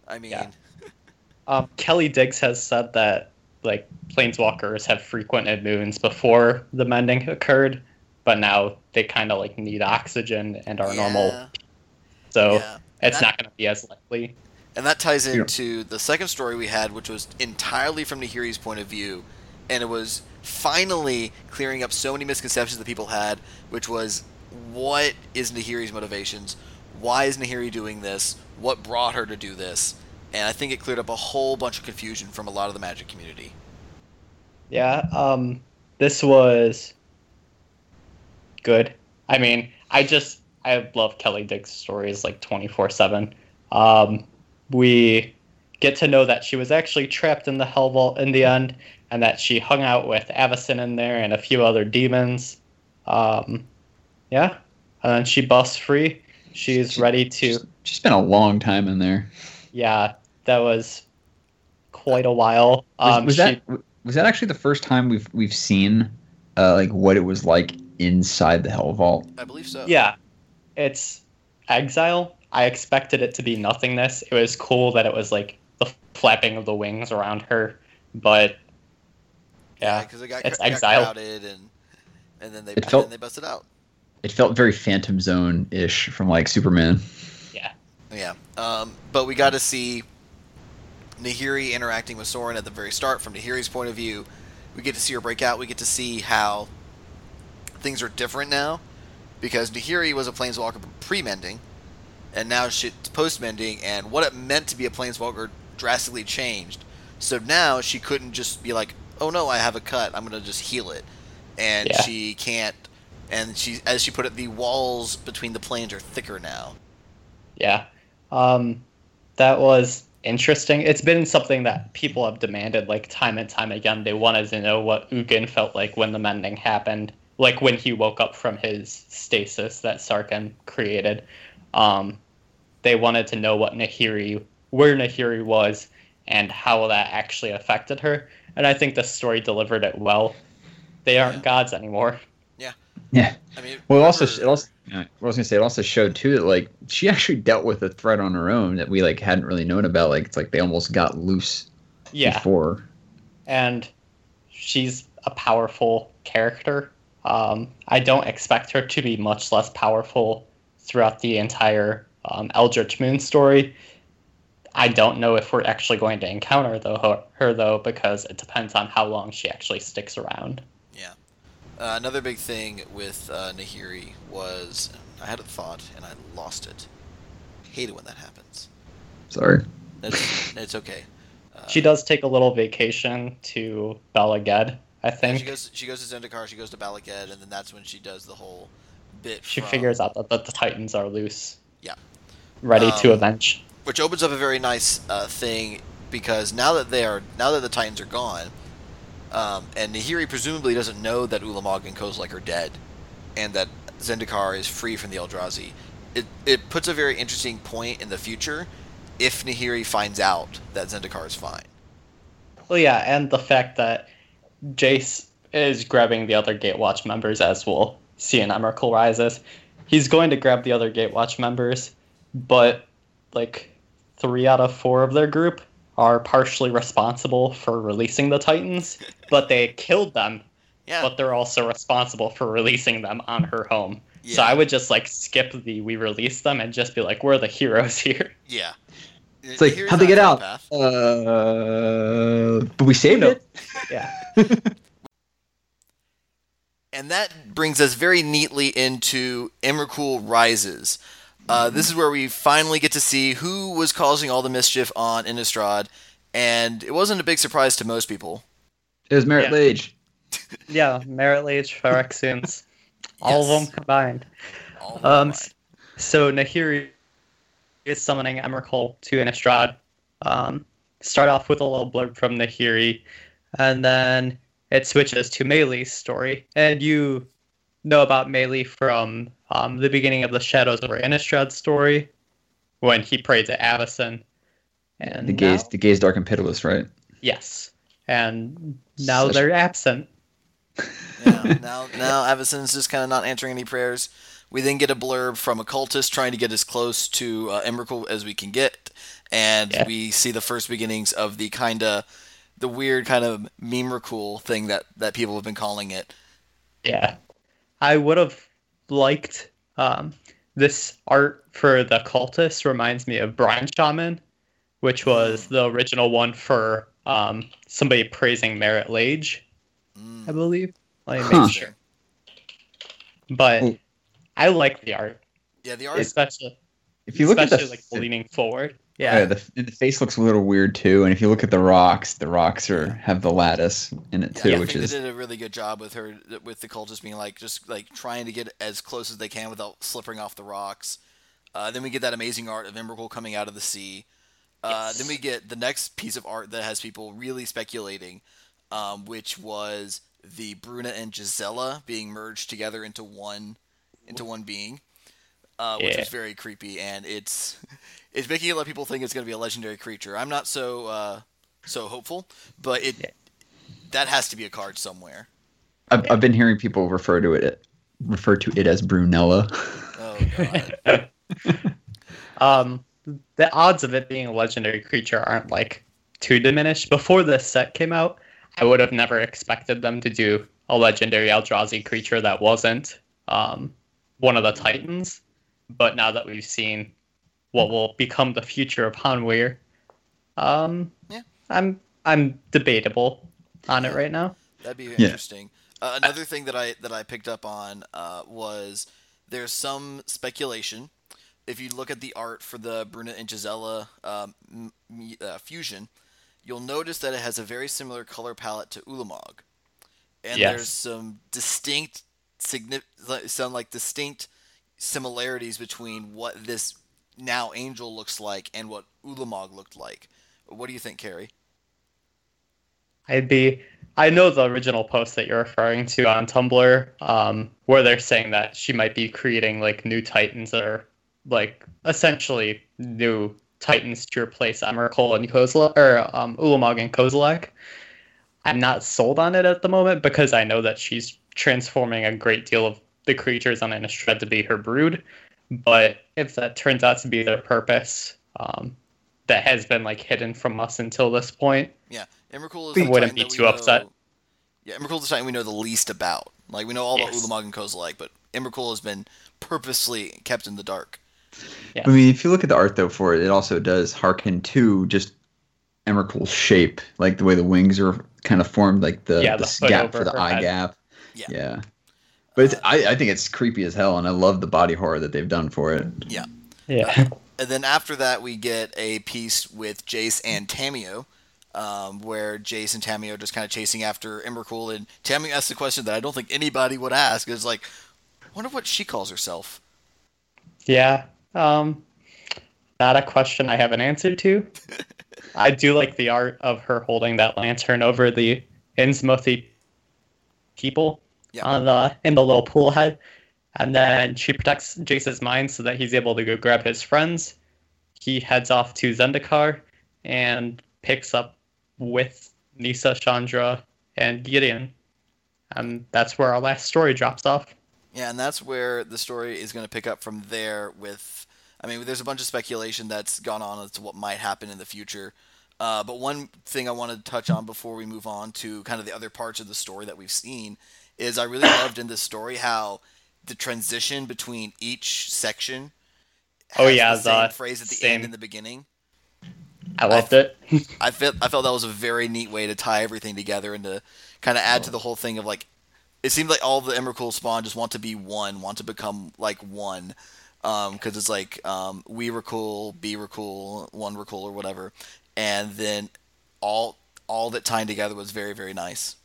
I mean, Yeah. um, Kelly Digges has said that like planeswalkers have frequented moons before the mending occurred, but now they kind of like need oxygen and are normal, so yeah. it's That- not going to be as likely. And that ties Yeah. into the second story we had, which was entirely from Nahiri's point of view, and it was finally clearing up so many misconceptions that people had, which was what is Nahiri's motivations? Why is Nahiri doing this? What brought her to do this? And I think it cleared up a whole bunch of confusion from a lot of the Magic community. Yeah, um, this was good. I mean, I just I love Kelly Digges's stories like twenty four seven. Um, we get to know that she was actually trapped in the Helvault in the end, and that she hung out with Avacyn in there and a few other demons. Um, yeah, and then she busts free. She's She- ready to. She, she spent a long time in there. Yeah, that was quite a while. Was, Um, was she- that was that actually the first time we've we've seen uh, like what it was like inside the Helvault? I believe so. Yeah, it's exile. I expected it to be nothingness. It was cool that it was like the flapping of the wings around her, but yeah, because it got, it's it got crowded and and then they It and felt- then they busted out. It felt very Phantom Zone ish from like Superman. Yeah. Yeah, um, but we got to see Nahiri interacting with Sorin at the very start from Nahiri's point of view. We get to see her break out. We get to see how things are different now because Nahiri was a planeswalker pre-mending, and now she's post-mending, and what it meant to be a planeswalker drastically changed. So now she couldn't just be like, "Oh no, I have a cut. I'm gonna just heal it," and Yeah. she can't. And she, as she put it, the walls between the planes are thicker now. yeah. Um, that was interesting. It's been something that people have demanded like time and time again. They wanted to know what Ugin felt like when the mending happened, like when he woke up from his stasis that Sarkhan created. Um, they wanted to know what Nahiri, where Nahiri was, and how that actually affected her. And I think the story delivered it well. They aren't Yeah. gods anymore. Yeah. Yeah. I mean, Well, it also it also yeah, I was gonna say it also showed too that like she actually dealt with a threat on her own that we like hadn't really known about. Like it's like they almost got loose Yeah. before. and she's a powerful character. Um, I don't expect her to be much less powerful throughout the entire um, Eldritch Moon story. I don't know if we're actually going to encounter though, her, her though, because it depends on how long she actually sticks around. Yeah. Uh, another big thing with uh, Nahiri was I had a thought and I lost it. Hate it when that happens. Sorry. It's, it's okay. Uh, She does take a little vacation to Bala Ged, I yeah, think. she goes. She goes to Zendikar. She goes to Bala Ged, and then that's when she does the whole bit. She from- figures out that, that the Titans are loose. Yeah. Ready to Um, avenge. Which opens up a very nice uh, thing because now that they are now that the Titans are gone, um, and Nahiri presumably doesn't know that Ulamog and Kozilek are dead, and that Zendikar is free from the Eldrazi. It it puts a very interesting point in the future if Nahiri finds out that Zendikar is fine. Well, yeah, and the fact that Jace is grabbing the other Gatewatch members, as we'll see in Emrakul Rises. He's going to grab the other Gatewatch members, but like three out of four of their group are partially responsible for releasing the Titans, but they killed them, Yeah. but they're also responsible for releasing them on her home. Yeah. So I would just like skip the we release them and just be like, we're the heroes here. yeah. It's like, Here's how'd they get out? path. Uh, but we saved No. it. Yeah. And that brings us very neatly into Emrakul Rises. Uh, this is where we finally get to see who was causing all the mischief on Innistrad, and it wasn't a big surprise to most people. It was Marit Yeah. Lage. Yeah, Marit Lage, Phyrexians, all Yes. of them combined. All Um, combined. so Nahiri is summoning Emrakul to Innistrad. Um, start off with a little blurb from Nahiri, and then it switches to Meili's story. And you know about Meili from um, the beginning of the Shadows over Innistrad story, when he prayed to Avacyn. And The gaze, now- the gaze dark and pitiless, right? yes. And now Such- they're absent. yeah, now now Avacyn's just kind of not answering any prayers. We then get a blurb from a cultist trying to get as close to uh, Emrakul as we can get, and Yeah. we see the first beginnings of the kind of the weird kind of meme-Rakul thing that that people have been calling it. Yeah. I would have liked um, this art for the cultist reminds me of Brine Shaman, which was the original one for um, somebody praising Marit Lage, I Mm, believe. Let me Huh. make sure. But. I like the art, yeah, the art. Is especially If you look at especially the, like leaning forward. Yeah, Yeah. the, the face looks a little weird too. And if you look at the rocks, the rocks are have the lattice in it Yeah, too, I which think is they did a really good job with her, with the cultists being like just like trying to get as close as they can without slipping off the rocks. Uh, then we get that amazing art of Emrakul coming out of the sea. Uh, Yes. Then we get the next piece of art that has people really speculating, um, which was the Bruna and Gisela being merged together into one, into one being, uh, which Yeah. was very creepy, and it's it's making a lot of people think it's going to be a legendary creature. I'm not so uh, so hopeful, but it Yeah. that has to be a card somewhere. I've, I've been hearing people refer to it refer to it as Brunella. Oh god. Um, the odds of it being a legendary creature aren't like too diminished. Before this set came out, I would have never expected them to do a legendary Eldrazi creature that wasn't um, one of the Titans. But now that we've seen what will become the future of Hanweir, um, Yeah. I'm I'm debatable on it right now. That'd be Yeah. interesting. Uh, another thing that I that I picked up on uh, was there's some speculation. If you look at the art for the Bruna and Gisela um, m- m- uh, fusion, you'll notice that it has a very similar color palette to Ulamog, and Yes. there's some distinct, signi- like- some like distinct similarities between what this now angel looks like and what Ulamog looked like. What do you think, Carrie? I'd be. I know the original post that you're referring to on Tumblr, um, where they're saying that she might be creating like new Titans that are like essentially new Titans to replace Emrakul and Kozilek or um, Ulamog and Kozilek. I'm not sold on it at the moment because I know that she's transforming a great deal of the creatures on Innistrad to be her brood. But if that turns out to be their purpose, um, that has been like hidden from us until this point, Yeah, Emrakul is We the wouldn't be that we too upset. know- Yeah, Emrakul is the Titan we know the least about. Like we know all Yes. about Ulamog and Kozilek, but Emrakul has been purposely kept in the dark. Yeah. I mean, if you look at the art though for it, it also does harken to just Emrakul's shape, like the way the wings are kind of formed, like the, Yeah, the the gap for the eye head. gap. Yeah. Yeah. But it's, I, I think it's creepy as hell, and I love the body horror that they've done for it. Yeah. Yeah. And then after that, we get a piece with Jace and Tamiyo, um, where Jace and Tamiyo are just kind of chasing after Emrakul, and Tamiyo asks the question that I don't think anybody would ask. Is like, I wonder what she calls herself. Yeah. Um, not a question I have an answer to. I do like the art of her holding that lantern over the Innsmouthie people Yeah. on the in the little pool head, and then she protects Jace's mind so that he's able to go grab his friends. He heads off to Zendikar and picks up with Nissa, Chandra, and Gideon, and that's where our last story drops off. Yeah, and that's where the story is going to pick up from there with I mean, there's a bunch of speculation that's gone on as to what might happen in the future. Uh, but one thing I wanted to touch on before we move on to kind of the other parts of the story that we've seen is I really loved in this story how the transition between each section. Oh, yeah, the same the phrase at the same- end and the beginning. I loved it. I felt I felt that was a very neat way to tie everything together and to kind of add to the whole thing of like it seemed like all the Emrakul spawn just want to be one, want to become like one. Because it's like um, we were cool, B were cool, one were cool, or whatever, and then all all that tying together was very very nice.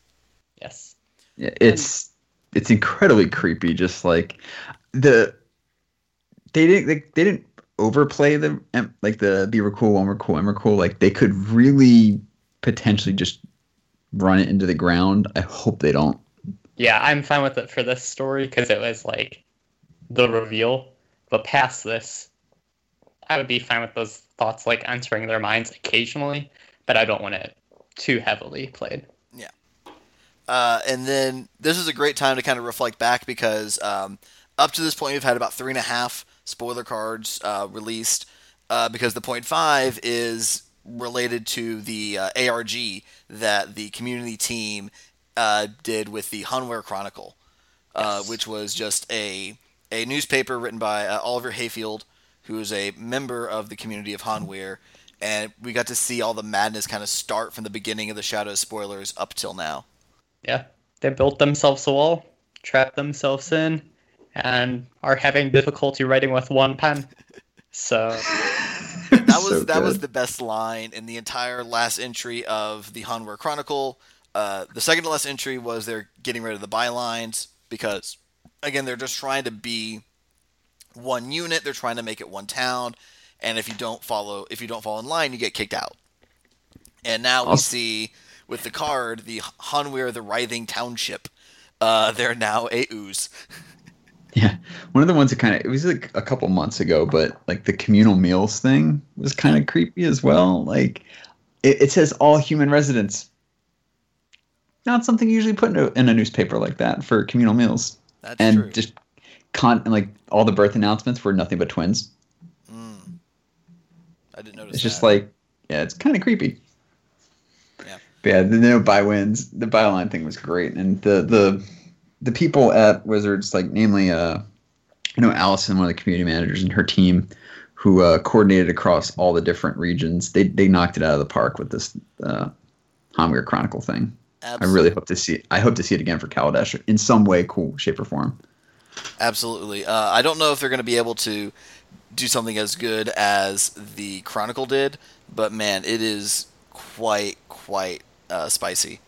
yes. Yeah, it's it's incredibly creepy. Just like the they didn't they, they didn't overplay the like the be cool, one were cool, cool. Like they could really potentially just run it into the ground. I hope they don't. Yeah, I'm fine with it for this story because it was like the reveal. But past this, I would be fine with those thoughts like entering their minds occasionally, but I don't want it too heavily played. Uh, and then this is a great time to kind of reflect back because um, up to this point we've had about three and a half spoiler cards uh, released uh, because the point five is related to the uh, ARG that the community team uh, did with the Hanweir Chronicle, uh, Yes. which was just a a newspaper written by uh, Oliver Hayfield, who is a member of the community of Hanweir. And we got to see all the madness kind of start from the beginning of the Shadow spoilers up till now. Yeah, they built themselves a wall, trapped themselves in, and are having difficulty writing with one pen. So that was So that was the best line in the entire last entry of the Hanweir Chronicle. Uh, the second to last entry was they're getting rid of the bylines because, again, they're just trying to be one unit. They're trying to make it one town, and if you don't follow, if you don't fall in line, you get kicked out. And now we see with the card the Hanweir, the Writhing Township. Uh, they're now a ooze. Yeah, one of the ones that kind of it was like a couple months ago, but like the communal meals thing was kind of creepy as well. Like it, it says all human residents. Not something you usually put in a, in a newspaper like that for communal meals, That's and true. just con like all the birth announcements were nothing but twins. Mm. I didn't notice. It's just like yeah, it's kind of creepy. Yeah. The no buy wins. The buy line thing was great, and the the the people at Wizards, like namely, uh, I know Allison, one of the community managers, and her team, who uh, coordinated across all the different regions. They they knocked it out of the park with this uh, Hanweir Chronicle thing. I really hope to see. I hope to see it again for Kaladesh in some way, cool shape or form. Absolutely. Uh, I don't know if they're going to be able to do something as good as the Chronicle did, but man, it is quite, quite uh, spicy.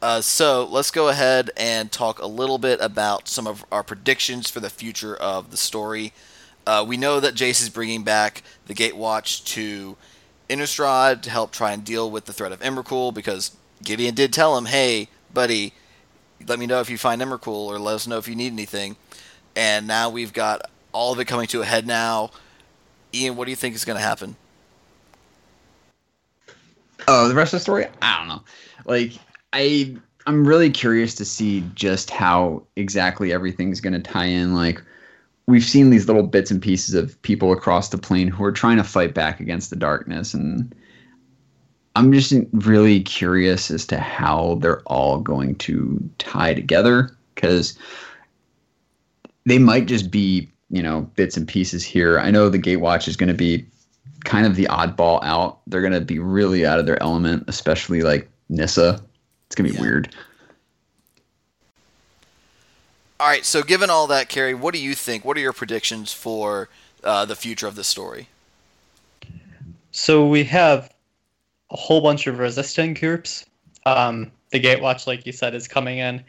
Uh, so let's go ahead and talk a little bit about some of our predictions for the future of the story. Uh, we know that Jace is bringing back the Gatewatch to Innistrad to help try and deal with the threat of Emrakul because Gideon did tell him, "Hey, buddy, let me know if you find Emrakul or let us know if you need anything." And now we've got all of it coming to a head now. Ian, what do you think is going to happen? Oh, the rest of the story? I don't know. Like I I'm really curious to see just how exactly everything's going to tie in like we've seen these little bits and pieces of people across the plane who are trying to fight back against the darkness and I'm just really curious as to how they're all going to tie together cuz they might just be, you know, bits and pieces here. I know the Gatewatch is going to be kind of the oddball out. They're gonna be really out of their element, especially like Nissa. It's gonna be Yeah. weird. All right, so given all that, Carrie, what do you think? What are your predictions for uh, the future of the story? So we have a whole bunch of resistant groups. Um, the Gatewatch, like you said, is coming in.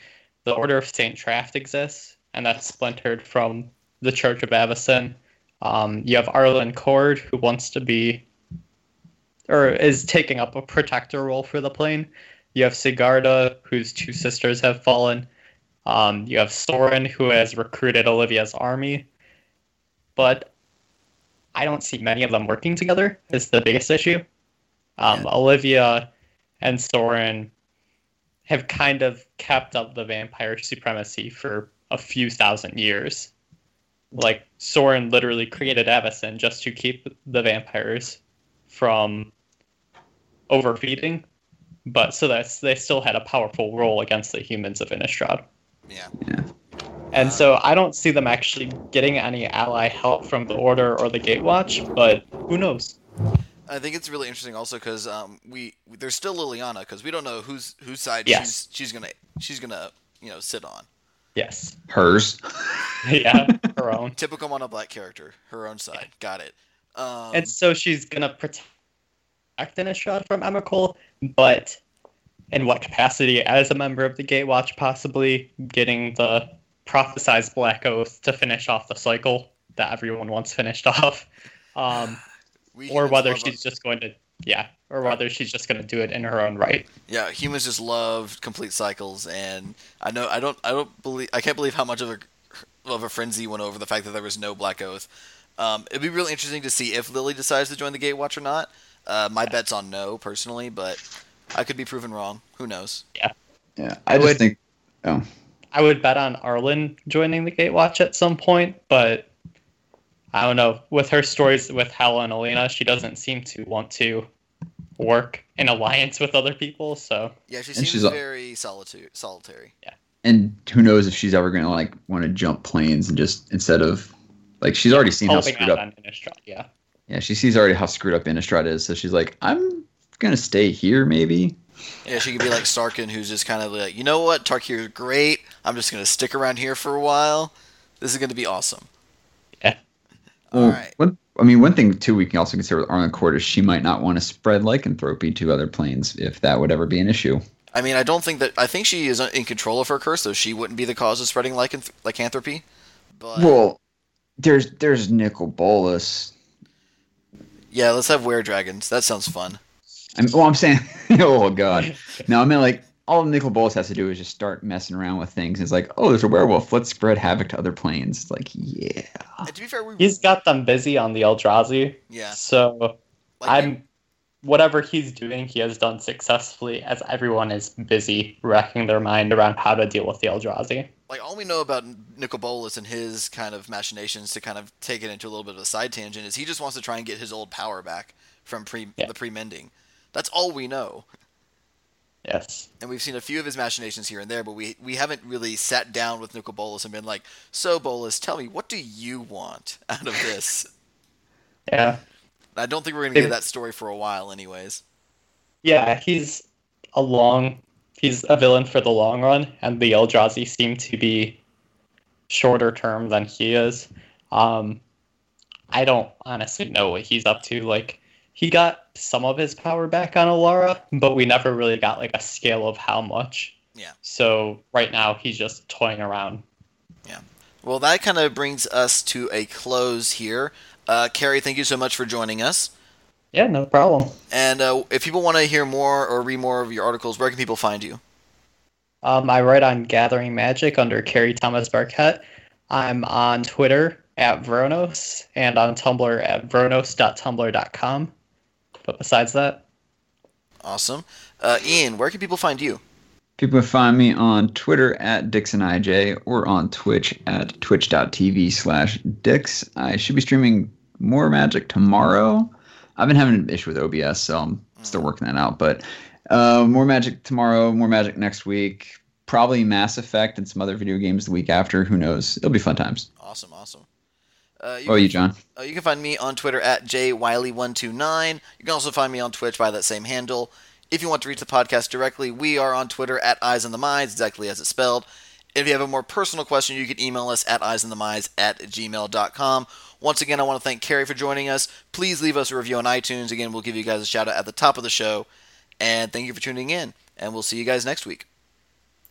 The Order of Saint Traft exists, and that's splintered from the Church of Avacyn. Um, you have Arlinn Kord, who wants to be, or is taking up a protector role for the plane. You have Sigarda, whose two sisters have fallen. Um, you have Sorin, who has recruited Olivia's army. But I don't see many of them working together. Is the biggest issue. Um, Yeah. Olivia and Sorin have kind of kept up the vampire supremacy for a few thousand years. Like Sorin literally created Avacyn just to keep the vampires from overfeeding, but so that they still had a powerful role against the humans of Innistrad. Yeah. Yeah. And so I don't see them actually getting any ally help from the Order or the Gatewatch, but who knows? I think it's really interesting also because um, we there's still Liliana because we don't know whose whose side Yes. she's she's gonna she's gonna you know sit on. Yes. Hers. yeah, her own. Typical mono black character, her own side. Got it. Um, And so she's gonna protect Innistrad from Emrakul, but in what capacity? As a member of the Gatewatch, possibly getting the prophesized Black Oath to finish off the cycle that everyone wants finished off, um, or whether love she's just going to, yeah, or whether she's just going to do it in her own right. Yeah, humans just love complete cycles, and I know I don't I don't believe I can't believe how much of a of a frenzy went over the fact that there was no Black Oath. Um, it'd be really interesting to see if Lily decides to join the Gatewatch or not. Uh, my bet's on no personally, but I could be proven wrong. Who knows? Yeah. I, I just would- think. Oh. I would bet on Arlinn joining the Gatewatch at some point, but I don't know. With her stories with Hella and Elena, she doesn't seem to want to work in alliance with other people. So Yeah, she seems she's a- very solitude solitary. Yeah. And who knows if she's ever gonna like want to jump planes and just instead of like she's already seen how screwed up. on Innistrad, yeah. Yeah, she sees already how screwed up Innistrad is, so she's like, I'm gonna stay here maybe. Yeah, she could be like Sarkhan, who's just kind of like, you know what, Tarkir is great. I'm just gonna stick around here for a while. This is gonna be awesome. All Well, right. One, I mean, one thing too we can also consider with Arlinn Kord is she might not want to spread lycanthropy to other planes if that would ever be an issue. I mean, I don't think that. I think she is in control of her curse, so she wouldn't be the cause of spreading lycanth- lycanthropy. But Well, there's there's Nicol Bolas. yeah, let's have were dragons. That sounds fun. I'm, well, I'm saying, oh god, no, I mean like all Nicol Bolas has to do is just start messing around with things. It's like, oh, there's a werewolf. Let's spread havoc to other planes. It's like, yeah, And to be fair, we He's got them busy on the Eldrazi. yeah. So Like, I'm whatever he's doing, he has done successfully as everyone is busy racking their mind around how to deal with the Eldrazi. like all we know about Nicol Bolas and his kind of machinations to kind of take it into a little bit of a side tangent is he just wants to try and get his old power back from pre Yeah. the pre-mending. That's all we know. Yes. And we've seen a few of his machinations here and there, but we we haven't really sat down with Nicol Bolas and been like, "So Bolas, tell me, what do you want out of this?" Yeah. I don't think we're going to get that story for a while, anyways. Yeah, he's a long he's a villain for the long run, and the Eldrazi seem to be shorter term than he is. Um I don't honestly know what he's up to. Like he got some of his power back on Alara, but we never really got like a scale of how much. Yeah. So right now he's just toying around. Yeah. Well, that kind of brings us to a close here. Uh, Carrie, thank you so much for joining us. Yeah, no problem. And uh, if people want to hear more or read more of your articles, where can people find you? Um, I write on Gathering Magic under Carrie Thomas Barquette. I'm on Twitter at Vronos and on Tumblr at vronos.tumblr.com. But besides that, Awesome. Uh, Ian, where can people find you? People can find me on Twitter at DixonIJ or on Twitch at twitch.tv slash Dix. I should be streaming more Magic tomorrow. I've been having an issue with OBS, so I'm still working that out. But uh, more Magic tomorrow, more Magic next week. Probably Mass Effect and some other video games the week after. Who knows? It'll be fun times. Awesome, awesome. Uh, Oh, you, John? Uh, you can find me on Twitter at jwiley129. You can also find me on Twitch by that same handle. If you want to reach the podcast directly, we are on Twitter at Eyes on the Minds, exactly as it's spelled. If you have a more personal question, you can email us at eyesontheminds at gmail.com. Once again, I want to thank Carrie for joining us. Please leave us a review on iTunes. Again, we'll give you guys a shout out at the top of the show. And thank you for tuning in. And we'll see you guys next week.